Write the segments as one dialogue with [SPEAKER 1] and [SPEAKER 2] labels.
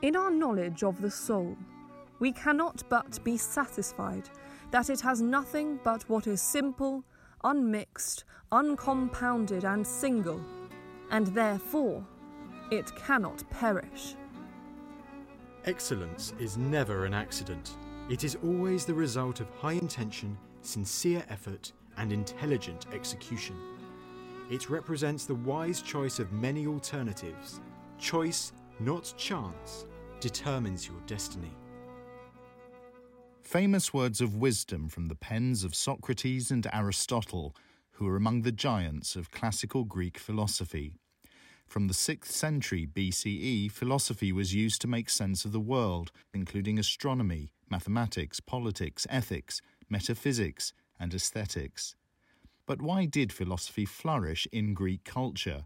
[SPEAKER 1] In our knowledge of the soul, we cannot but be satisfied that it has nothing but what is simple, unmixed, uncompounded, and single, and therefore it cannot perish.
[SPEAKER 2] Excellence is never an accident. It is always the result of high intention, sincere effort, and intelligent execution. It represents the wise choice of many alternatives. Choice, not chance, determines your destiny.
[SPEAKER 3] Famous words of wisdom from the pens of Socrates and Aristotle, who are among the giants of classical Greek philosophy. From the 6th century BCE, philosophy was used to make sense of the world, including astronomy, mathematics, politics, ethics, metaphysics, and aesthetics. But why did philosophy flourish in Greek culture?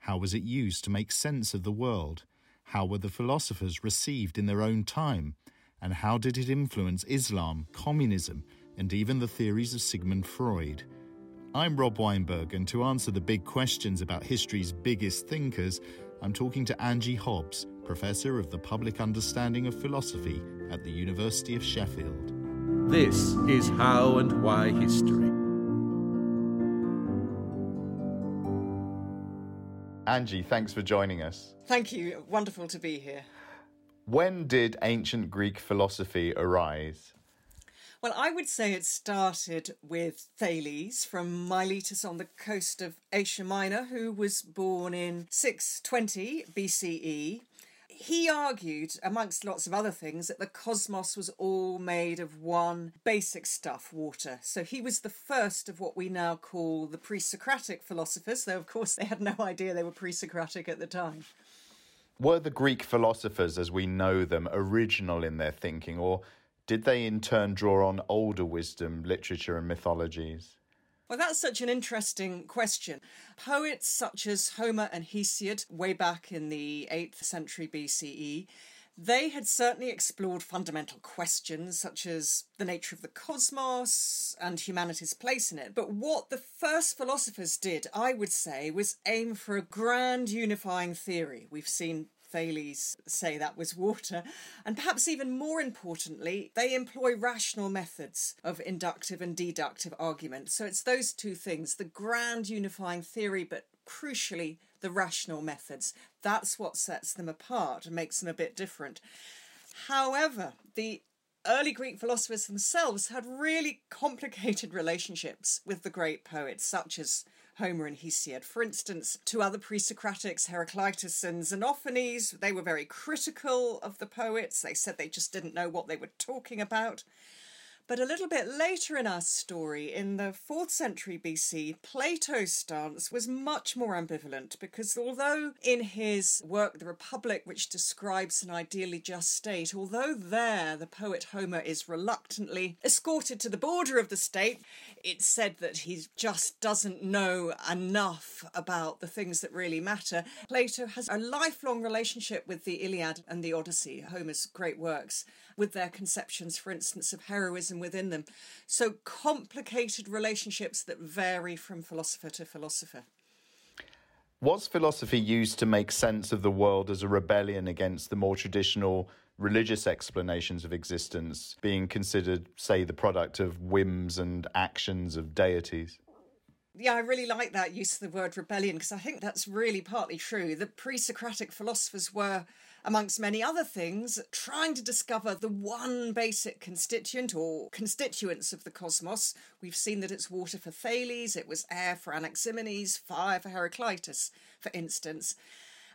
[SPEAKER 3] How was it used to make sense of the world? How were the philosophers received in their own time? And how did it influence Islam, communism, and even the theories of Sigmund Freud? I'm Rob Weinberg, and to answer the big questions about history's biggest thinkers, I'm talking to Angie Hobbs, Professor of the Public Understanding of Philosophy at the University of Sheffield.
[SPEAKER 4] This is How and Why History.
[SPEAKER 3] Angie, thanks for joining us.
[SPEAKER 5] Thank you. Wonderful to be here.
[SPEAKER 3] When did ancient Greek philosophy arise?
[SPEAKER 5] Well, I would say it started with Thales from Miletus on the coast of Asia Minor, who was born in 620 BCE. He argued, amongst lots of other things, that the cosmos was all made of one basic stuff, water. So he was the first of what we now call the pre Socratic philosophers, though, of course, they had no idea they were pre Socratic at the time.
[SPEAKER 3] Were the Greek philosophers, as we know them, original in their thinking, or did they in turn draw on older wisdom, literature, and mythologies?
[SPEAKER 5] Well, that's such an interesting question. Poets such as Homer and Hesiod, way back in the 8th century BCE, they had certainly explored fundamental questions such as the nature of the cosmos and humanity's place in it. But what the first philosophers did, I would say, was aim for a grand unifying theory. We've seen Thales say that was water. And perhaps even more importantly, they employ rational methods of inductive and deductive argument. So it's those two things the grand unifying theory, but crucially, the rational methods. That's what sets them apart and makes them a bit different. However, the early Greek philosophers themselves had really complicated relationships with the great poets, such as Homer and Hesiod. For instance, two other pre Socratics, Heraclitus and Xenophanes, they were very critical of the poets. They said they just didn't know what they were talking about. But a little bit later in our story, in the 4th century BC, Plato's stance was much more ambivalent because although in his work The Republic, which describes an ideally just state, although there the poet Homer is reluctantly escorted to the border of the state, it's said that he just doesn't know enough about the things that really matter. Plato has a lifelong relationship with the Iliad and the Odyssey, Homer's great works, with their conceptions, for instance, of heroism within them. So complicated relationships that vary from philosopher to philosopher.
[SPEAKER 3] Was philosophy used to make sense of the world as a rebellion against the more traditional religious explanations of existence, being considered, say, the product of whims and actions of deities?
[SPEAKER 5] Yeah, I really like that use of the word rebellion because I think that's really partly true. The pre Socratic philosophers were, amongst many other things, trying to discover the one basic constituent or constituents of the cosmos. We've seen that it's water for Thales, it was air for Anaximenes, fire for Heraclitus, for instance.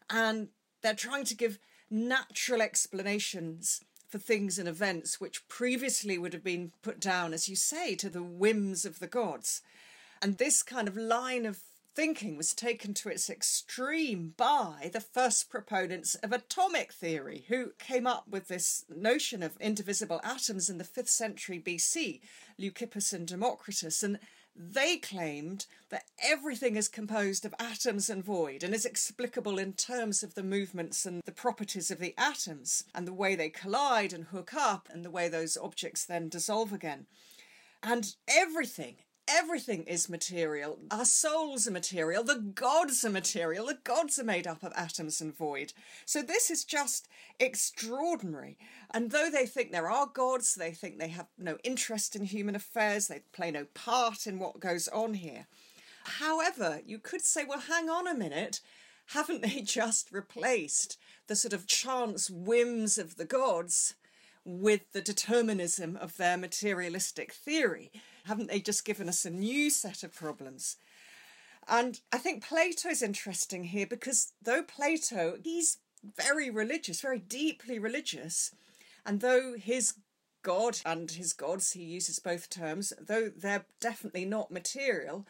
[SPEAKER 5] And they're trying to give natural explanations for things and events which previously would have been put down, as you say, to the whims of the gods. And this kind of line of thinking was taken to its extreme by the first proponents of atomic theory, who came up with this notion of indivisible atoms in the 5th century BC, Leucippus and Democritus. And they claimed that everything is composed of atoms and void and is explicable in terms of the movements and the properties of the atoms and the way they collide and hook up and the way those objects then dissolve again. And everything, everything is material. Our souls are material. The gods are material. The gods are made up of atoms and void. So this is just extraordinary. And though they think there are gods, they think they have no interest in human affairs, they play no part in what goes on here. However, you could say, well, hang on a minute. Haven't they just replaced the sort of chance whims of the gods with the determinism of their materialistic theory? Haven't they just given us a new set of problems? And I think Plato is interesting here because though Plato, he's very religious, very deeply religious, and though his God and his gods, he uses both terms, though they're definitely not material,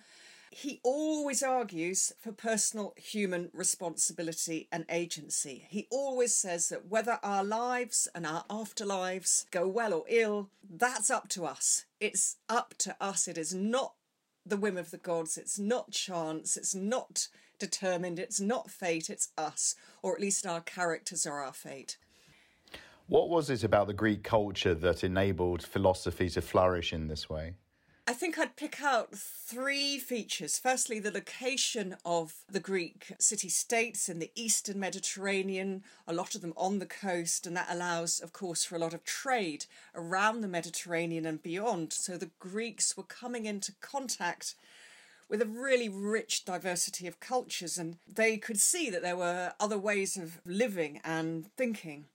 [SPEAKER 5] he always argues for personal human responsibility and agency. He always says that whether our lives and our afterlives go well or ill, that's up to us. It's up to us. It is not the whim of the gods. It's not chance. It's not determined. It's not fate. It's us, or at least our characters are our fate.
[SPEAKER 3] What was it about the Greek culture that enabled philosophy to flourish in this way?
[SPEAKER 5] I think I'd pick out three features. Firstly, the location of the Greek city states in the eastern Mediterranean, a lot of them on the coast, and that allows, of course, for a lot of trade around the Mediterranean and beyond. So the Greeks were coming into contact with a really rich diversity of cultures, and they could see that there were other ways of living and thinking.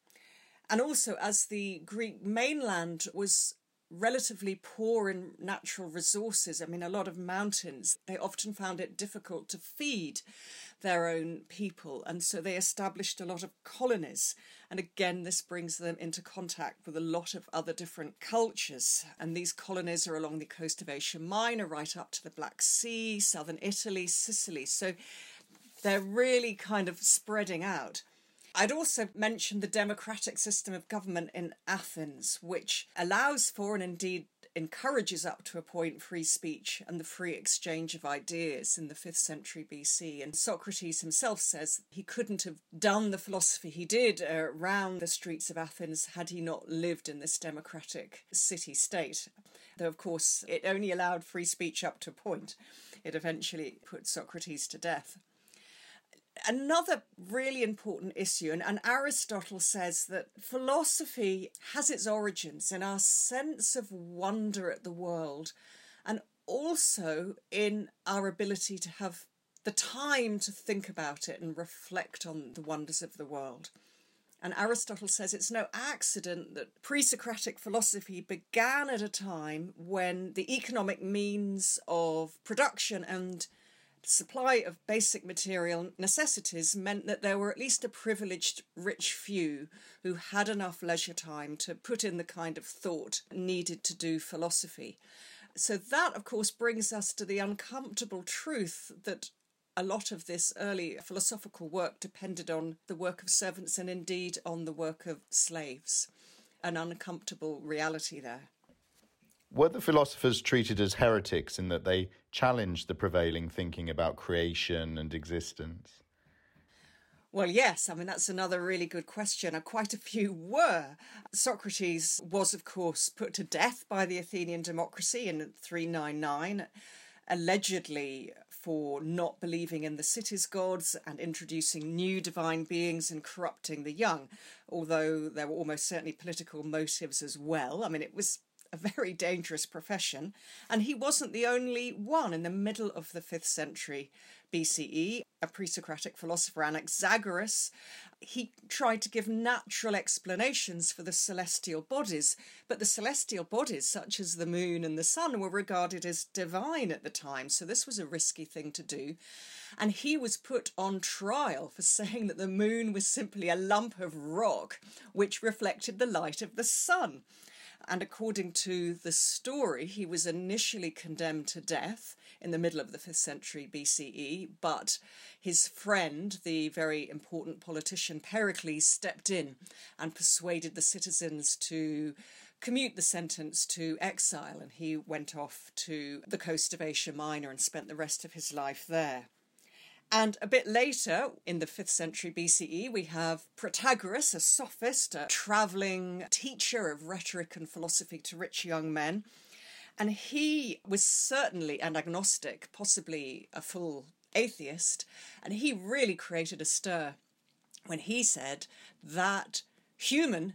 [SPEAKER 5] And also, as the Greek mainland was relatively poor in natural resources. I mean, a lot of mountains, they often found it difficult to feed their own people, and so they established a lot of colonies. And again, this brings them into contact with a lot of other different cultures. And these colonies are along the coast of Asia Minor, right up to the Black Sea, southern Italy, Sicily. So they're really kind of spreading out. I'd also mention the democratic system of government in Athens, which allows for and indeed encourages up to a point free speech and the free exchange of ideas in the 5th century BC. And Socrates himself says he couldn't have done the philosophy he did around the streets of Athens had he not lived in this democratic city state. Though, of course, it only allowed free speech up to a point. It eventually put Socrates to death another really important issue, and, and, Aristotle says that philosophy has its origins in our sense of wonder at the world and also in our ability to have the time to think about it and reflect on the wonders of the world. And Aristotle says it's no accident that pre Socratic philosophy began at a time when the economic means of production and supply of basic material necessities meant that there were at least a privileged rich few who had enough leisure time to put in the kind of thought needed to do philosophy. So, that of course brings us to the uncomfortable truth that a lot of this early philosophical work depended on the work of servants and indeed on the work of slaves. An uncomfortable reality there.
[SPEAKER 3] Were the philosophers treated as heretics in that they challenged the prevailing thinking about creation and existence?
[SPEAKER 5] Well, yes. I mean, that's another really good question. Quite a few were. Socrates was, of course, put to death by the Athenian democracy in 399, allegedly for not believing in the city's gods and introducing new divine beings and corrupting the young, although there were almost certainly political motives as well. I mean, it was a very dangerous profession, and he wasn't the only one in the middle of the 5th century BCE, a pre Socratic philosopher, Anaxagoras. He tried to give natural explanations for the celestial bodies, but the celestial bodies, such as the moon and the sun, were regarded as divine at the time, so this was a risky thing to do. And he was put on trial for saying that the moon was simply a lump of rock which reflected the light of the sun. And according to the story, he was initially condemned to death in the middle of the 5th century BCE, but his friend, the very important politician Pericles, stepped in and persuaded the citizens to commute the sentence to exile, and he went off to the coast of Asia Minor and spent the rest of his life there. And a bit later, in the 5th century BCE, we have Protagoras, a sophist, a travelling teacher of rhetoric and philosophy to rich young men. And he was certainly an agnostic, possibly a full atheist, and he really created a stir when he said that human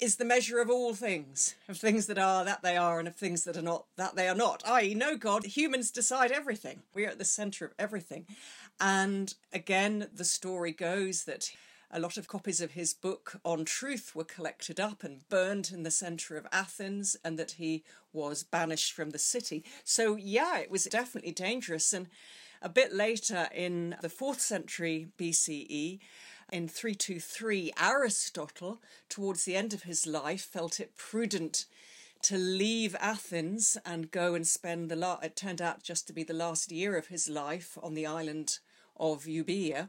[SPEAKER 5] is the measure of all things, of things that are that they are, and of things that are not that they are not. I.e., no God, humans decide everything. We are at the centre of everything. And again, the story goes that a lot of copies of his book on truth were collected up and burned in the centre of Athens, and that he was banished from the city. So, yeah, it was definitely dangerous. And a bit later in the 4th century BCE, in 323, Aristotle, towards the end of his life, felt it prudent to leave Athens and go and spend the last, it turned out just to be the last year of his life on the island of Euboea.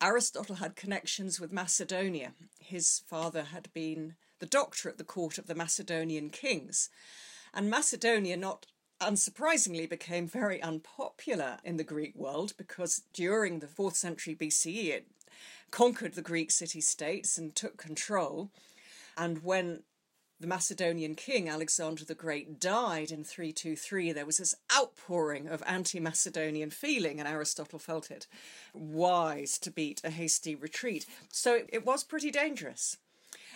[SPEAKER 5] Aristotle had connections with Macedonia. His father had been the doctor at the court of the Macedonian kings. And Macedonia, not unsurprisingly, became very unpopular in the Greek world because during the 4th century BCE it conquered the Greek city states and took control. And when the Macedonian king Alexander the Great died in 323, there was this outpouring of anti Macedonian feeling, and Aristotle felt it wise to beat a hasty retreat. So it was pretty dangerous.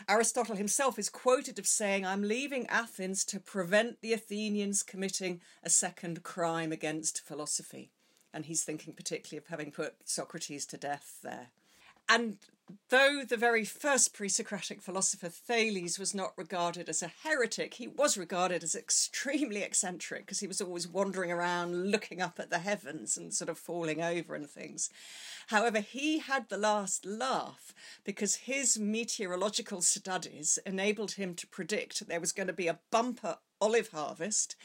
[SPEAKER 5] Aristotle himself is quoted of saying, I'm leaving Athens to prevent the Athenians committing a second crime against philosophy. And he's thinking particularly of having put Socrates to death there. And though the very first pre Socratic philosopher Thales was not regarded as a heretic, he was regarded as extremely eccentric because he was always wandering around looking up at the heavens and sort of falling over and things. However, he had the last laugh because his meteorological studies enabled him to predict there was going to be a bumper olive harvest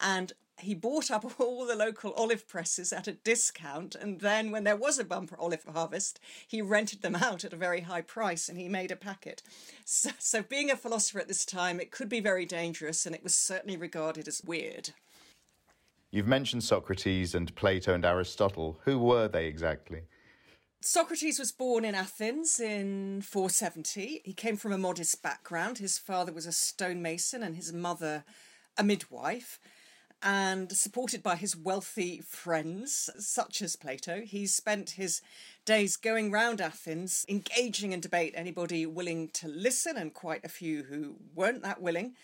[SPEAKER 5] and he bought up all the local olive presses at a discount, and then when there was a bumper olive harvest, he rented them out at a very high price and he made a packet. So, so being a philosopher at this time, it could be very dangerous, and it was certainly regarded as weird.
[SPEAKER 3] You've mentioned Socrates and Plato and Aristotle. Who were they exactly?
[SPEAKER 5] Socrates was born in Athens in 470. He came from a modest background. His father was a stonemason and his mother a midwife and supported by his wealthy friends, such as Plato, he spent his days going round Athens, engaging in debate anybody willing to listen, and quite a few who weren't that willing.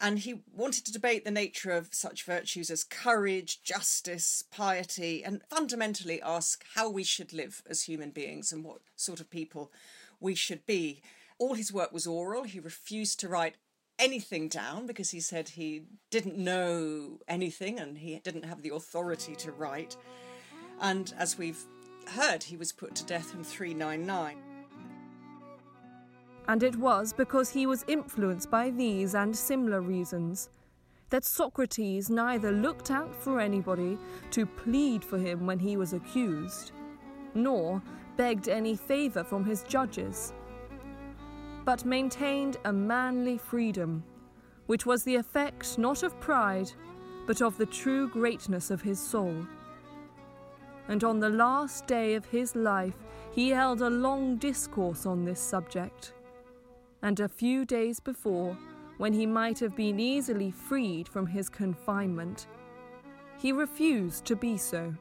[SPEAKER 5] And he wanted to debate the nature of such virtues as courage, justice, piety, and fundamentally ask how we should live as human beings and what sort of people we should be. All his work was oral. He refused to write anything down because he said he didn't know anything and he didn't have the authority to write. And as we've heard, he was put to death in 399.
[SPEAKER 1] And it was because he was influenced by these and similar reasons that Socrates neither looked out for anybody to plead for him when he was accused, nor begged any favour from his judges but maintained a manly freedom, which was the effect not of pride, but of the true greatness of his soul. And on the last day of his life, he held a long discourse on this subject. And a few days before, when he might have been easily freed from his confinement, he refused to be so.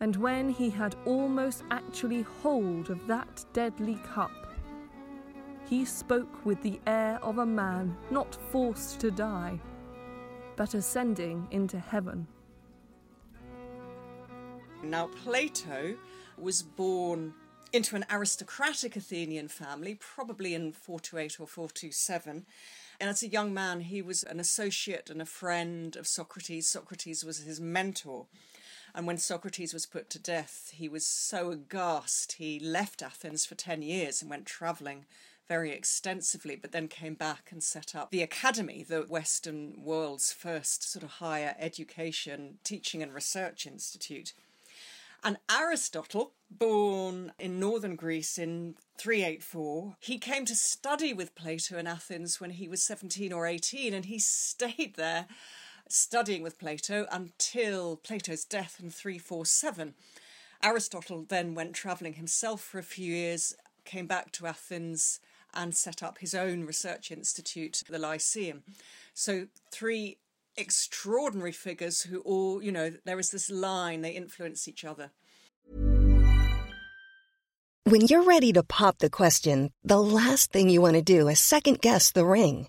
[SPEAKER 1] And when he had almost actually hold of that deadly cup, he spoke with the air of a man not forced to die, but ascending into heaven.
[SPEAKER 5] Now, Plato was born into an aristocratic Athenian family, probably in 428 or 427. And as a young man, he was an associate and a friend of Socrates. Socrates was his mentor. And when Socrates was put to death, he was so aghast, he left Athens for 10 years and went travelling very extensively, but then came back and set up the Academy, the Western world's first sort of higher education, teaching, and research institute. And Aristotle, born in northern Greece in 384, he came to study with Plato in Athens when he was 17 or 18, and he stayed there studying with Plato until Plato's death in 347. Aristotle then went travelling himself for a few years, came back to Athens, and set up his own research institute, the Lyceum. So, three extraordinary figures who all, you know, there is this line, they influence each other.
[SPEAKER 6] When you're ready to pop the question, the last thing you want to do is second guess the ring.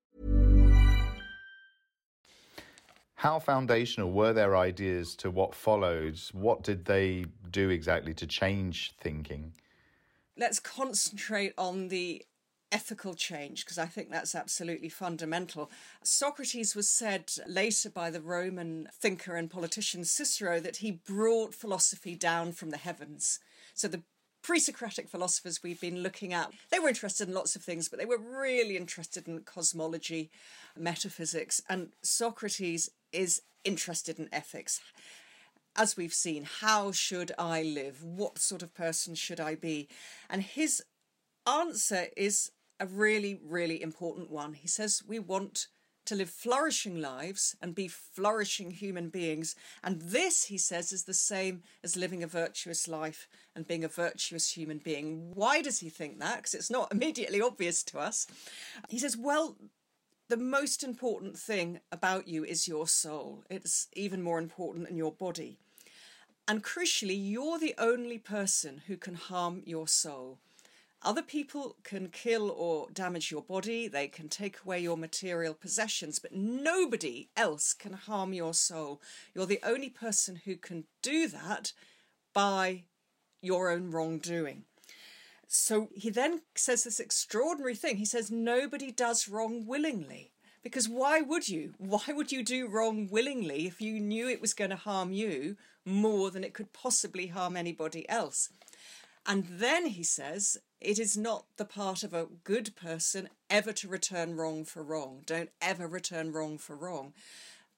[SPEAKER 3] How foundational were their ideas to what followed? What did they do exactly to change thinking?
[SPEAKER 5] Let's concentrate on the ethical change because I think that's absolutely fundamental. Socrates was said later by the Roman thinker and politician Cicero that he brought philosophy down from the heavens. So the pre Socratic philosophers we've been looking at, they were interested in lots of things, but they were really interested in cosmology, metaphysics, and Socrates is interested in ethics. As we've seen, how should I live? What sort of person should I be? And his answer is a really, really important one. He says we want to live flourishing lives and be flourishing human beings. And this, he says, is the same as living a virtuous life and being a virtuous human being. Why does he think that? Because it's not immediately obvious to us. He says, well, the most important thing about you is your soul. It's even more important than your body. And crucially, you're the only person who can harm your soul. Other people can kill or damage your body, they can take away your material possessions, but nobody else can harm your soul. You're the only person who can do that by your own wrongdoing. So he then says this extraordinary thing. He says, Nobody does wrong willingly. Because why would you? Why would you do wrong willingly if you knew it was going to harm you more than it could possibly harm anybody else? And then he says, it is not the part of a good person ever to return wrong for wrong. Don't ever return wrong for wrong.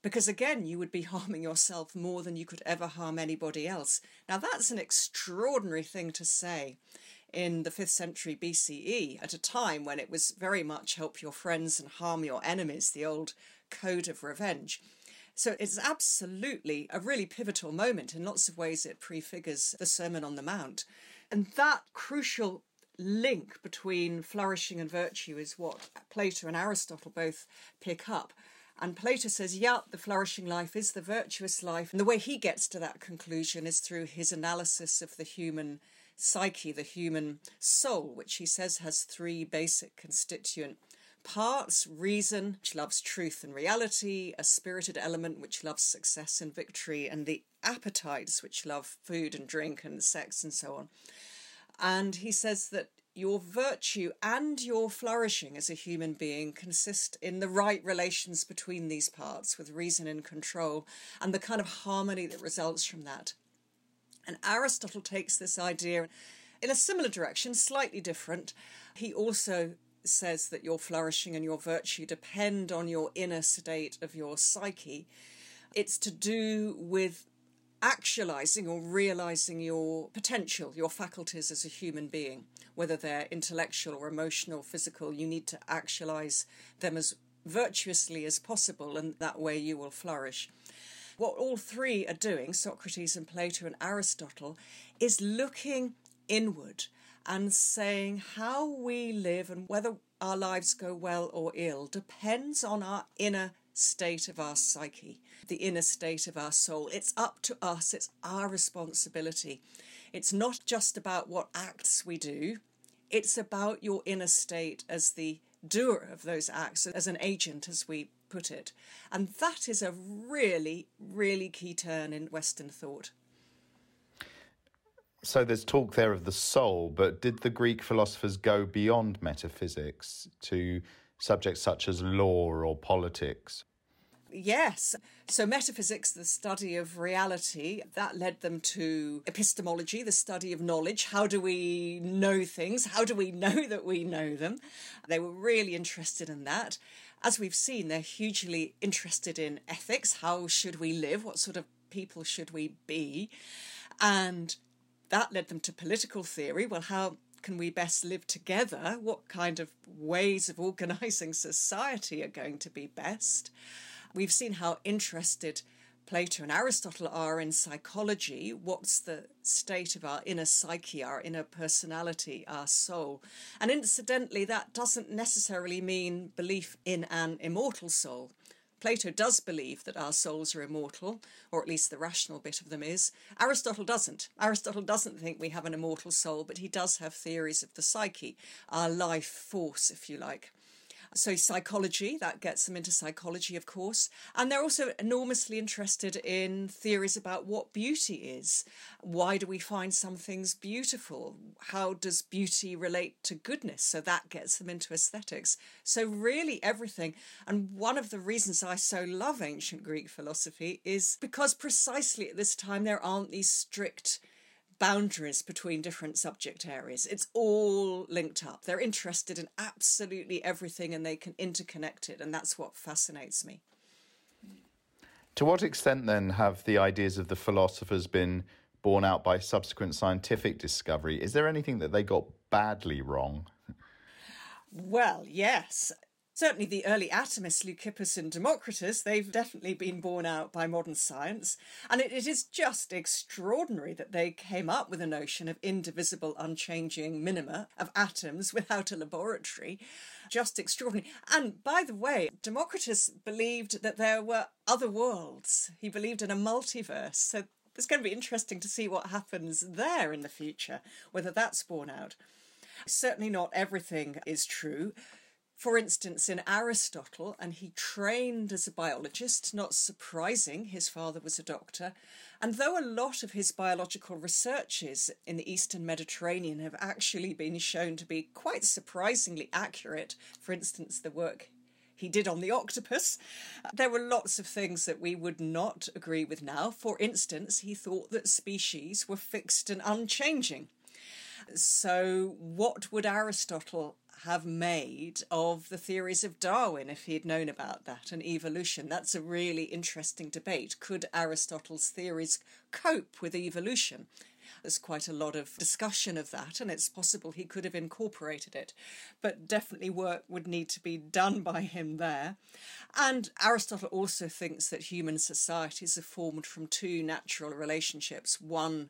[SPEAKER 5] Because again, you would be harming yourself more than you could ever harm anybody else. Now, that's an extraordinary thing to say in the 5th century BCE at a time when it was very much help your friends and harm your enemies, the old code of revenge. So it's absolutely a really pivotal moment. In lots of ways, it prefigures the Sermon on the Mount. And that crucial link between flourishing and virtue is what Plato and Aristotle both pick up. And Plato says, yeah, the flourishing life is the virtuous life. And the way he gets to that conclusion is through his analysis of the human psyche, the human soul, which he says has three basic constituent parts reason, which loves truth and reality, a spirited element, which loves success and victory, and the appetites, which love food and drink and sex and so on. And he says that your virtue and your flourishing as a human being consist in the right relations between these parts with reason and control and the kind of harmony that results from that. And Aristotle takes this idea in a similar direction, slightly different. He also says that your flourishing and your virtue depend on your inner state of your psyche. It's to do with actualizing or realizing your potential, your faculties as a human being, whether they're intellectual or emotional, physical, you need to actualize them as virtuously as possible, and that way you will flourish. What all three are doing, Socrates and Plato and Aristotle, is looking inward and saying how we live and whether our lives go well or ill depends on our inner state of our psyche, the inner state of our soul. It's up to us, it's our responsibility. It's not just about what acts we do, it's about your inner state as the doer of those acts, as an agent, as we put it. And that is a really, really key turn in Western thought.
[SPEAKER 3] So there's talk there of the soul, but did the Greek philosophers go beyond metaphysics to subjects such as law or politics?
[SPEAKER 5] Yes. So, metaphysics, the study of reality, that led them to epistemology, the study of knowledge. How do we know things? How do we know that we know them? They were really interested in that. As we've seen, they're hugely interested in ethics. How should we live? What sort of people should we be? And that led them to political theory. Well, how can we best live together? What kind of ways of organising society are going to be best? We've seen how interested Plato and Aristotle are in psychology. What's the state of our inner psyche, our inner personality, our soul? And incidentally, that doesn't necessarily mean belief in an immortal soul. Plato does believe that our souls are immortal, or at least the rational bit of them is. Aristotle doesn't. Aristotle doesn't think we have an immortal soul, but he does have theories of the psyche, our life force, if you like. So, psychology, that gets them into psychology, of course. And they're also enormously interested in theories about what beauty is. Why do we find some things beautiful? How does beauty relate to goodness? So, that gets them into aesthetics. So, really, everything. And one of the reasons I so love ancient Greek philosophy is because precisely at this time there aren't these strict boundaries between different subject areas. It's all linked up. They're interested in absolutely everything and they can interconnect it, and that's what fascinates me.
[SPEAKER 3] To what extent then have the ideas of the philosophers been borne out by subsequent scientific discovery? Is there anything that they got badly wrong?
[SPEAKER 5] Well, yes. Certainly, the early atomists, Leucippus and Democritus, they've definitely been borne out by modern science. And it, it is just extraordinary that they came up with a notion of indivisible, unchanging minima of atoms without a laboratory. Just extraordinary. And by the way, Democritus believed that there were other worlds, he believed in a multiverse. So it's going to be interesting to see what happens there in the future, whether that's borne out. Certainly, not everything is true for instance, in Aristotle, and he trained as a biologist, not surprising, his father was a doctor. And though a lot of his biological researches in the Eastern Mediterranean have actually been shown to be quite surprisingly accurate, for instance, the work he did on the octopus. There were lots of things that we would not agree with now. For instance, he thought that species were fixed and unchanging. So, what would Aristotle have made of the theories of Darwin if he had known about that and evolution. That's a really interesting debate. Could Aristotle's theories cope with evolution? There's quite a lot of discussion of that, and it's possible he could have incorporated it, but definitely work would need to be done by him there. And Aristotle also thinks that human societies are formed from two natural relationships one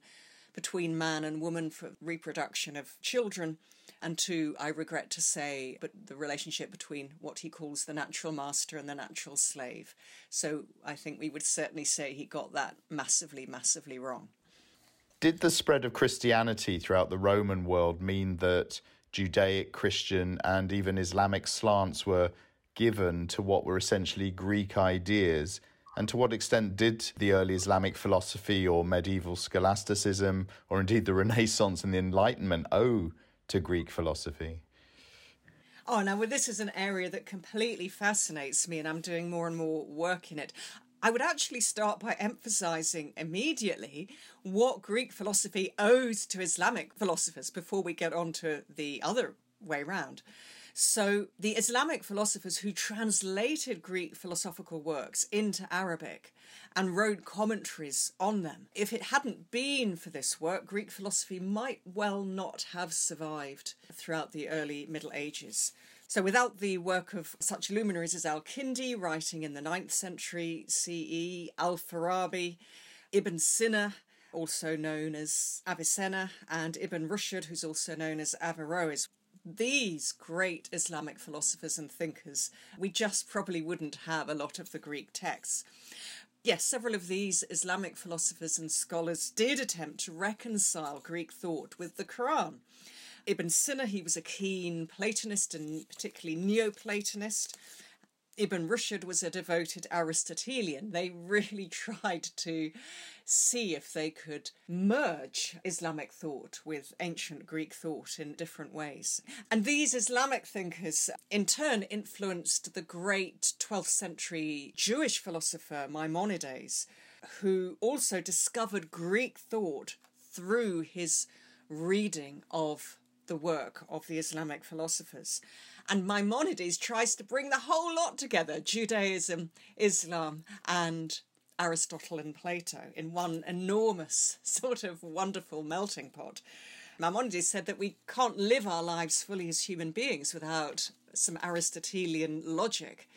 [SPEAKER 5] between man and woman for reproduction of children, and two, I regret to say, but the relationship between what he calls the natural master and the natural slave. So I think we would certainly say he got that massively, massively wrong.
[SPEAKER 3] Did the spread of Christianity throughout the Roman world mean that Judaic, Christian, and even Islamic slants were given to what were essentially Greek ideas? And to what extent did the early Islamic philosophy or medieval scholasticism, or indeed the Renaissance and the Enlightenment, owe to Greek philosophy?
[SPEAKER 5] Oh, now, well, this is an area that completely fascinates me, and I'm doing more and more work in it. I would actually start by emphasizing immediately what Greek philosophy owes to Islamic philosophers before we get on to the other way round. So, the Islamic philosophers who translated Greek philosophical works into Arabic and wrote commentaries on them, if it hadn't been for this work, Greek philosophy might well not have survived throughout the early Middle Ages. So, without the work of such luminaries as Al Kindi, writing in the 9th century CE, Al Farabi, Ibn Sina, also known as Avicenna, and Ibn Rushd, who's also known as Averroes, these great Islamic philosophers and thinkers, we just probably wouldn't have a lot of the Greek texts. Yes, several of these Islamic philosophers and scholars did attempt to reconcile Greek thought with the Quran. Ibn Sina, he was a keen Platonist and particularly Neoplatonist. Ibn Rushd was a devoted Aristotelian. They really tried to see if they could merge Islamic thought with ancient Greek thought in different ways. And these Islamic thinkers, in turn, influenced the great 12th century Jewish philosopher Maimonides, who also discovered Greek thought through his reading of the work of the Islamic philosophers. And Maimonides tries to bring the whole lot together Judaism, Islam, and Aristotle and Plato in one enormous, sort of wonderful melting pot. Maimonides said that we can't live our lives fully as human beings without some Aristotelian logic.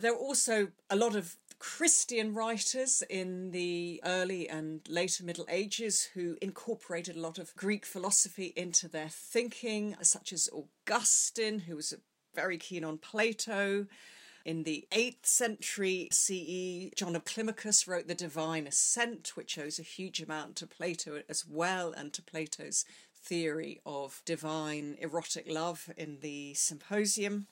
[SPEAKER 5] There are also a lot of Christian writers in the early and later Middle Ages who incorporated a lot of Greek philosophy into their thinking, such as Augustine, who was very keen on Plato. In the 8th century CE, John of Climacus wrote The Divine Ascent, which owes a huge amount to Plato as well and to Plato's theory of divine erotic love in the Symposium.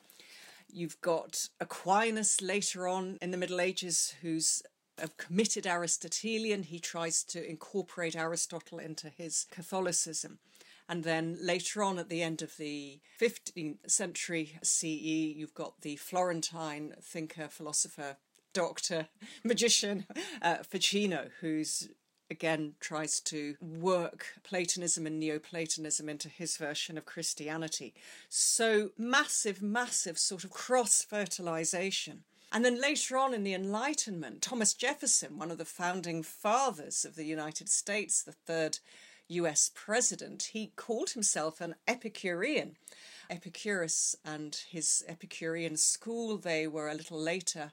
[SPEAKER 5] You've got Aquinas later on in the Middle Ages, who's a committed Aristotelian. He tries to incorporate Aristotle into his Catholicism. And then later on, at the end of the 15th century CE, you've got the Florentine thinker, philosopher, doctor, magician, uh, Ficino, who's again tries to work Platonism and Neoplatonism into his version of Christianity. So massive, massive sort of cross fertilization. And then later on in the Enlightenment, Thomas Jefferson, one of the founding fathers of the United States, the third US president, he called himself an Epicurean. Epicurus and his Epicurean school, they were a little later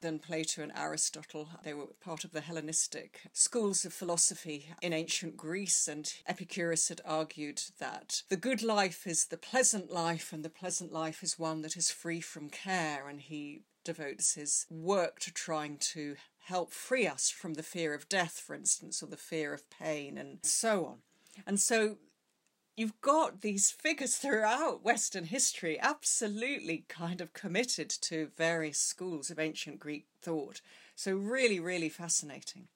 [SPEAKER 5] than Plato and Aristotle. They were part of the Hellenistic schools of philosophy in ancient Greece, and Epicurus had argued that the good life is the pleasant life, and the pleasant life is one that is free from care, and he devotes his work to trying to help free us from the fear of death, for instance, or the fear of pain, and so on. And so you've got these figures throughout Western history absolutely kind of committed to various schools of ancient Greek thought. So, really, really fascinating.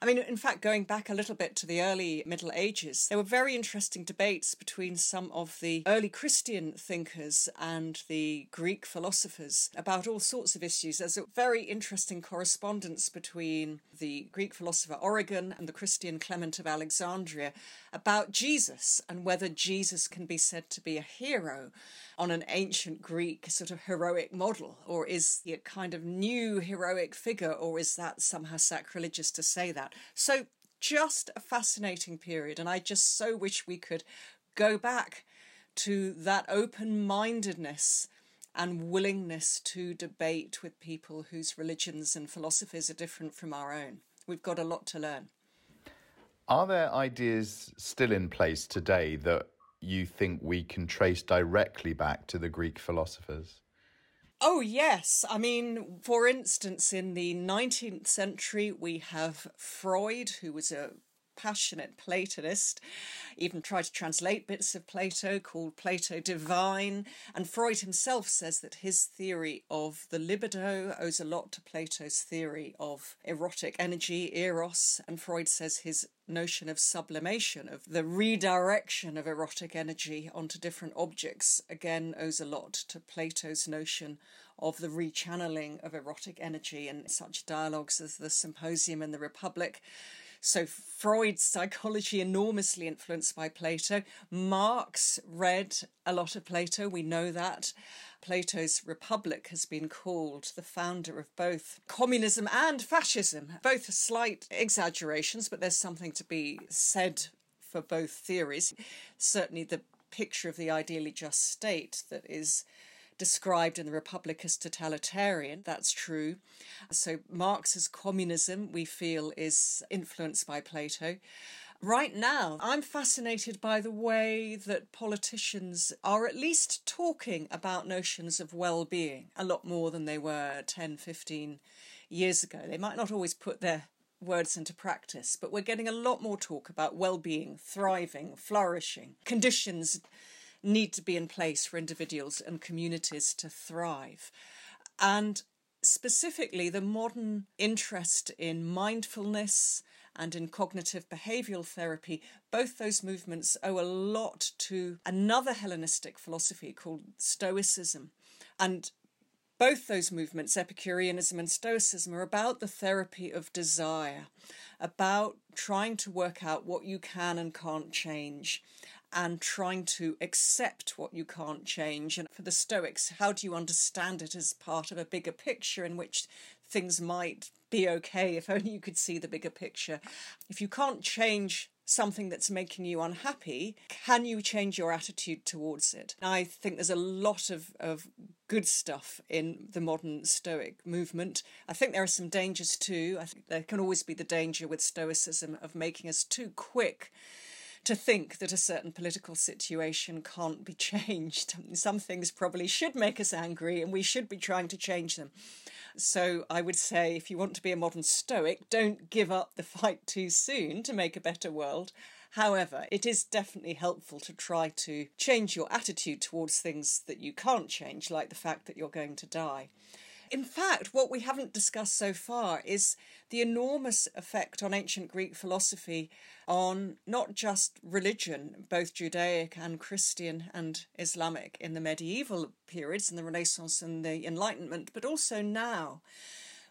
[SPEAKER 5] I mean, in fact, going back a little bit to the early Middle Ages, there were very interesting debates between some of the early Christian thinkers and the Greek philosophers about all sorts of issues. There's a very interesting correspondence between the Greek philosopher Origen and the Christian Clement of Alexandria about Jesus and whether Jesus can be said to be a hero on an ancient Greek sort of heroic model, or is he a kind of new heroic figure, or is that somehow sacrilegious to say that? So, just a fascinating period, and I just so wish we could go back to that open mindedness and willingness to debate with people whose religions and philosophies are different from our own. We've got a lot to learn.
[SPEAKER 3] Are there ideas still in place today that you think we can trace directly back to the Greek philosophers?
[SPEAKER 5] Oh, yes. I mean, for instance, in the 19th century, we have Freud, who was a passionate Platonist, even tried to translate bits of Plato called Plato Divine. And Freud himself says that his theory of the libido owes a lot to Plato's theory of erotic energy, eros. And Freud says his notion of sublimation, of the redirection of erotic energy onto different objects, again owes a lot to Plato's notion of the rechanneling of erotic energy in such dialogues as the Symposium and the Republic. So Freud's psychology enormously influenced by Plato. Marx read a lot of Plato, we know that. Plato's Republic has been called the founder of both communism and fascism. Both slight exaggerations, but there's something to be said for both theories. Certainly, the picture of the ideally just state that is described in the Republic as totalitarian. That's true. So Marx's communism, we feel, is influenced by Plato. Right now, I'm fascinated by the way that politicians are at least talking about notions of well being a lot more than they were 10, 15 years ago. They might not always put their words into practice, but we're getting a lot more talk about well being, thriving, flourishing, conditions need to be in place for individuals and communities to thrive. And specifically, the modern interest in mindfulness and in cognitive behavioral therapy, both those movements owe a lot to another Hellenistic philosophy called Stoicism. And both those movements, Epicureanism and Stoicism, are about the therapy of desire, about trying to work out what you can and can't change, and trying to accept what you can't change. And for the Stoics, how do you understand it as part of a bigger picture in which things might be okay if only you could see the bigger picture? If you can't change something that's making you unhappy, can you change your attitude towards it? I think there's a lot of, of good stuff in the modern Stoic movement. I think there are some dangers too. I think there can always be the danger with Stoicism of making us too quick to think that a certain political situation can't be changed. Some things probably should make us angry and we should be trying to change them. So I would say if you want to be a modern Stoic, don't give up the fight too soon to make a better world. However, it is definitely helpful to try to change your attitude towards things that you can't change, like the fact that you're going to die. In fact, what we haven't discussed so far is the enormous effect on ancient Greek philosophy on not just religion, both Judaic and Christian and Islamic in the medieval periods, in the Renaissance and the Enlightenment, but also now.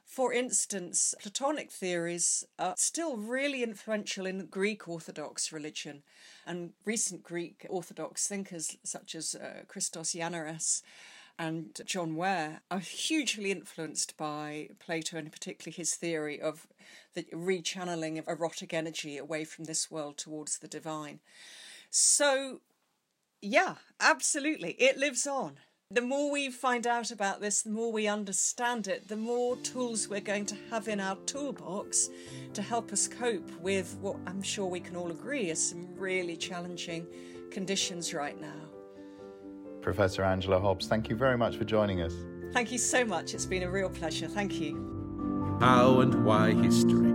[SPEAKER 5] For instance, Platonic theories are still really influential in Greek Orthodox religion, and recent Greek Orthodox thinkers such as uh, Christos Yannaras and John Ware are hugely influenced by Plato and particularly his theory of the rechanneling of erotic energy away from this world towards the divine. So, yeah, absolutely, it lives on. The more we find out about this, the more we understand it, the more tools we're going to have in our toolbox to help us cope with what I'm sure we can all agree are some really challenging conditions right now.
[SPEAKER 3] Professor Angela Hobbs, thank you very much for joining us.
[SPEAKER 5] Thank you so much. It's been a real pleasure. Thank you.
[SPEAKER 4] How and Why History.